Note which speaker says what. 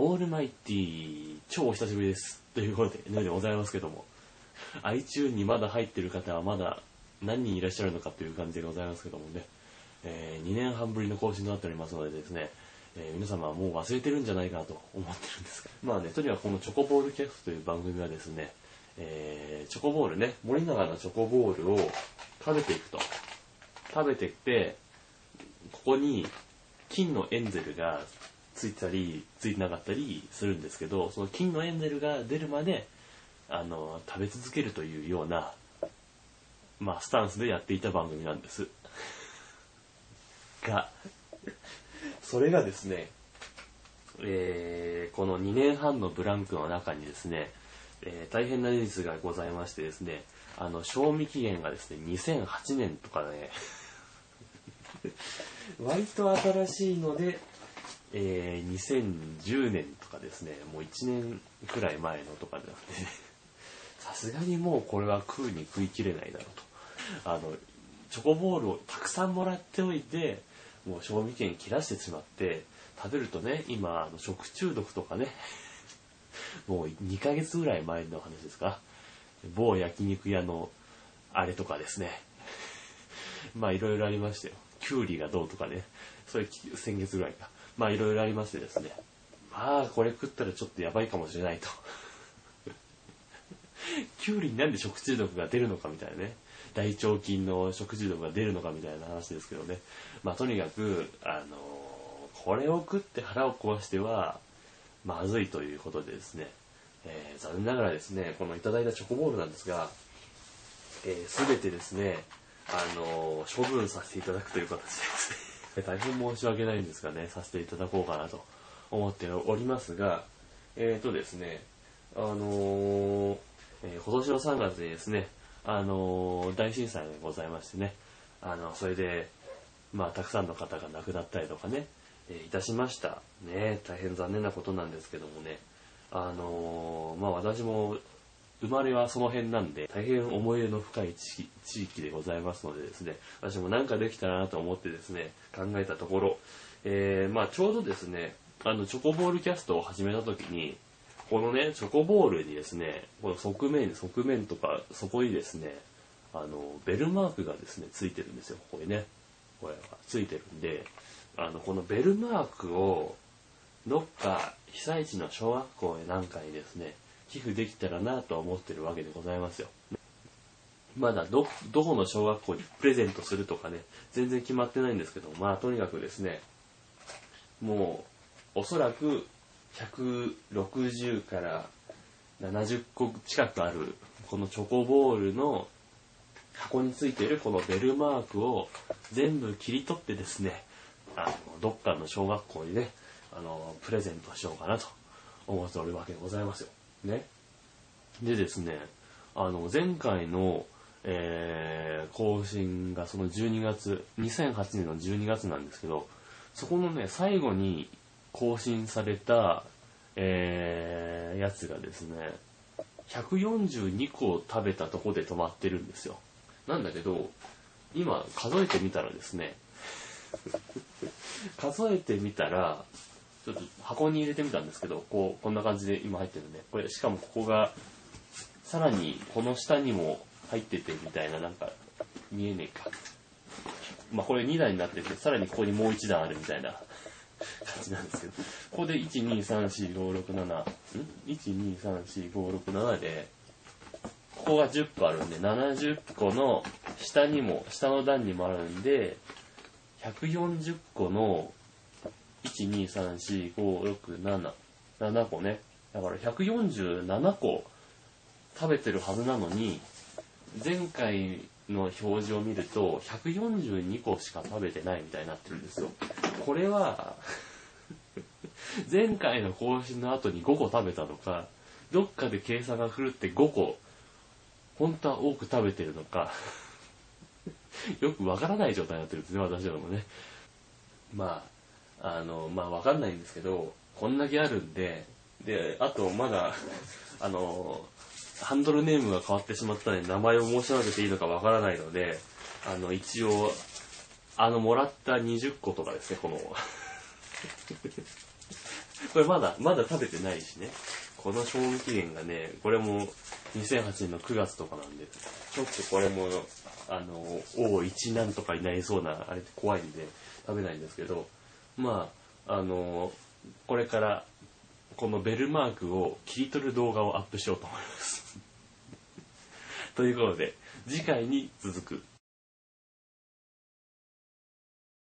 Speaker 1: オールマイティー、超お久しぶりです。ということで、のでございますけども、iTune にまだ入ってる方はまだ何人いらっしゃるのかという感じでございますけどもね、え2年半ぶりの更新となっておりますのでですね、えー皆様はもう忘れてるんじゃないかと思ってるんですが、まあね、とにかくこのチョコボールキャストという番組はですね、えーチョコボールね、森永のチョコボールを食べていくと。食べていって、ここに金のエンゼルがついてたり、ついてなかったりするんですけど、その金のエンゼルが出るまで、あの、食べ続けるというような、まあ、スタンスでやっていた番組なんです。が、それがですね、えーこの2年半のブランクの中にですね、えー大変な事実がございましてですね、あの、賞味期限がですね、2008年とかね、割と新しいので、えー2010年とかですね、もう1年くらい前のとかでなんで、さすがにもうこれは食うに食いきれないだろうと。あの、チョコボールをたくさんもらっておいて、もう賞味期限切らしてしまって、食べるとね、今、あの食中毒とかね、もう2ヶ月ぐらい前の話ですか。某焼肉屋のあれとかですね。まあいろいろありましたよ。キュウリがどうとかね。それ先月ぐらいか。まあいろいろありましてですね。まあこれ食ったらちょっとやばいかもしれないと。キュウリになんで食中毒が出るのかみたいなね。大腸菌の食中毒が出るのかみたいな話ですけどね。まあとにかく、あのこれを食って腹を壊しては、まずいということでですね、えー残念ながらですね、このいただいたチョコボールなんですが、す、えー、べ、てですね、あの処分させていただくという形ですね、大変申し訳ないんですがね、させていただこうかなと思っておりますが、えっ、とですね、あのーえー今年の3月にですね、あの大震災がございましてね、あの、それで、まあ、たくさんの方が亡くなったりとかね、えいたしました。ね、大変残念なことなんですけどもね、あのまあ、私も、生まれはその辺なんで、大変思い入れの深い地域でございますのでですね、私も何かできたらなと思ってですね、考えたところ、えーまあ、ちょうどですね、あの、チョコボールキャストを始めた時に、このね、チョコボールにですね、この側面、側面とか、そこにですね、あの、ベルマークがですね、ついてるんですよ、ここにね。これがついてるんで、あの、このベルマークを、どっか被災地の小学校へなんかにですね、寄付できたらなとは思ってるわけでございますよ。まだど、どこの小学校にプレゼントするとかね、全然決まってないんですけど、まあとにかくですね、もう、おそらく160から70個近くある、このチョコボールの箱についているこのベルマークを全部切り取ってですね、あの、どっかの小学校にね、あの、プレゼントしようかなと思っておるわけでございますよ。ね。でですね、あの、前回の、えー、更新がその12月、2008年の12月なんですけど、そこのね、最後に更新された、えー、やつがですね、142個食べたとこで止まってるんですよ。なんだけど、今数えてみたらですね、数えてみたら、ちょっと箱に入れてみたんですけど、こう、こんな感じで今入ってるんで、これ、しかもここが、さらにこの下にも入っててみたいな、なんか、見えねえか。まあこれ2段になってて、さらにここにもう1段あるみたいな 感じなんですけど、ここで1、2、3、4、5、6、7、ん ?1、2、3、4、5、6、7で、ここが10個あるんで、70個の下にも、下の段にもあるんで、140個の、1、2、3、4、5、6、7、7個ね。だから147個食べてるはずなのに、前回の表示を見ると、142個しか食べてないみたいになってるんですよ。これは、前回の更新の後に5個食べたのか、どっかで計算が狂って5個、本当は多く食べてるのか、よくわからない状態になってるんですね、私どもね。まあ、あの、まあわかんないんですけど、こんだけあるんで、で、あとまだ、あの、ハンドルネームが変わってしまったので、名前を申し上げていいのかわからないので、あの、一応、あの、もらった20個とかですね、この、これまだ、まだ食べてないしね。この賞味期限がね、これも2008年の9月とかなんで、ちょっとこれも、あの、O1 なんとかになりそうな、あれって怖いんで食べないんですけど、まあ、あの、これから、このベルマークを切り取る動画をアップしようと思います。ということで、次回に続く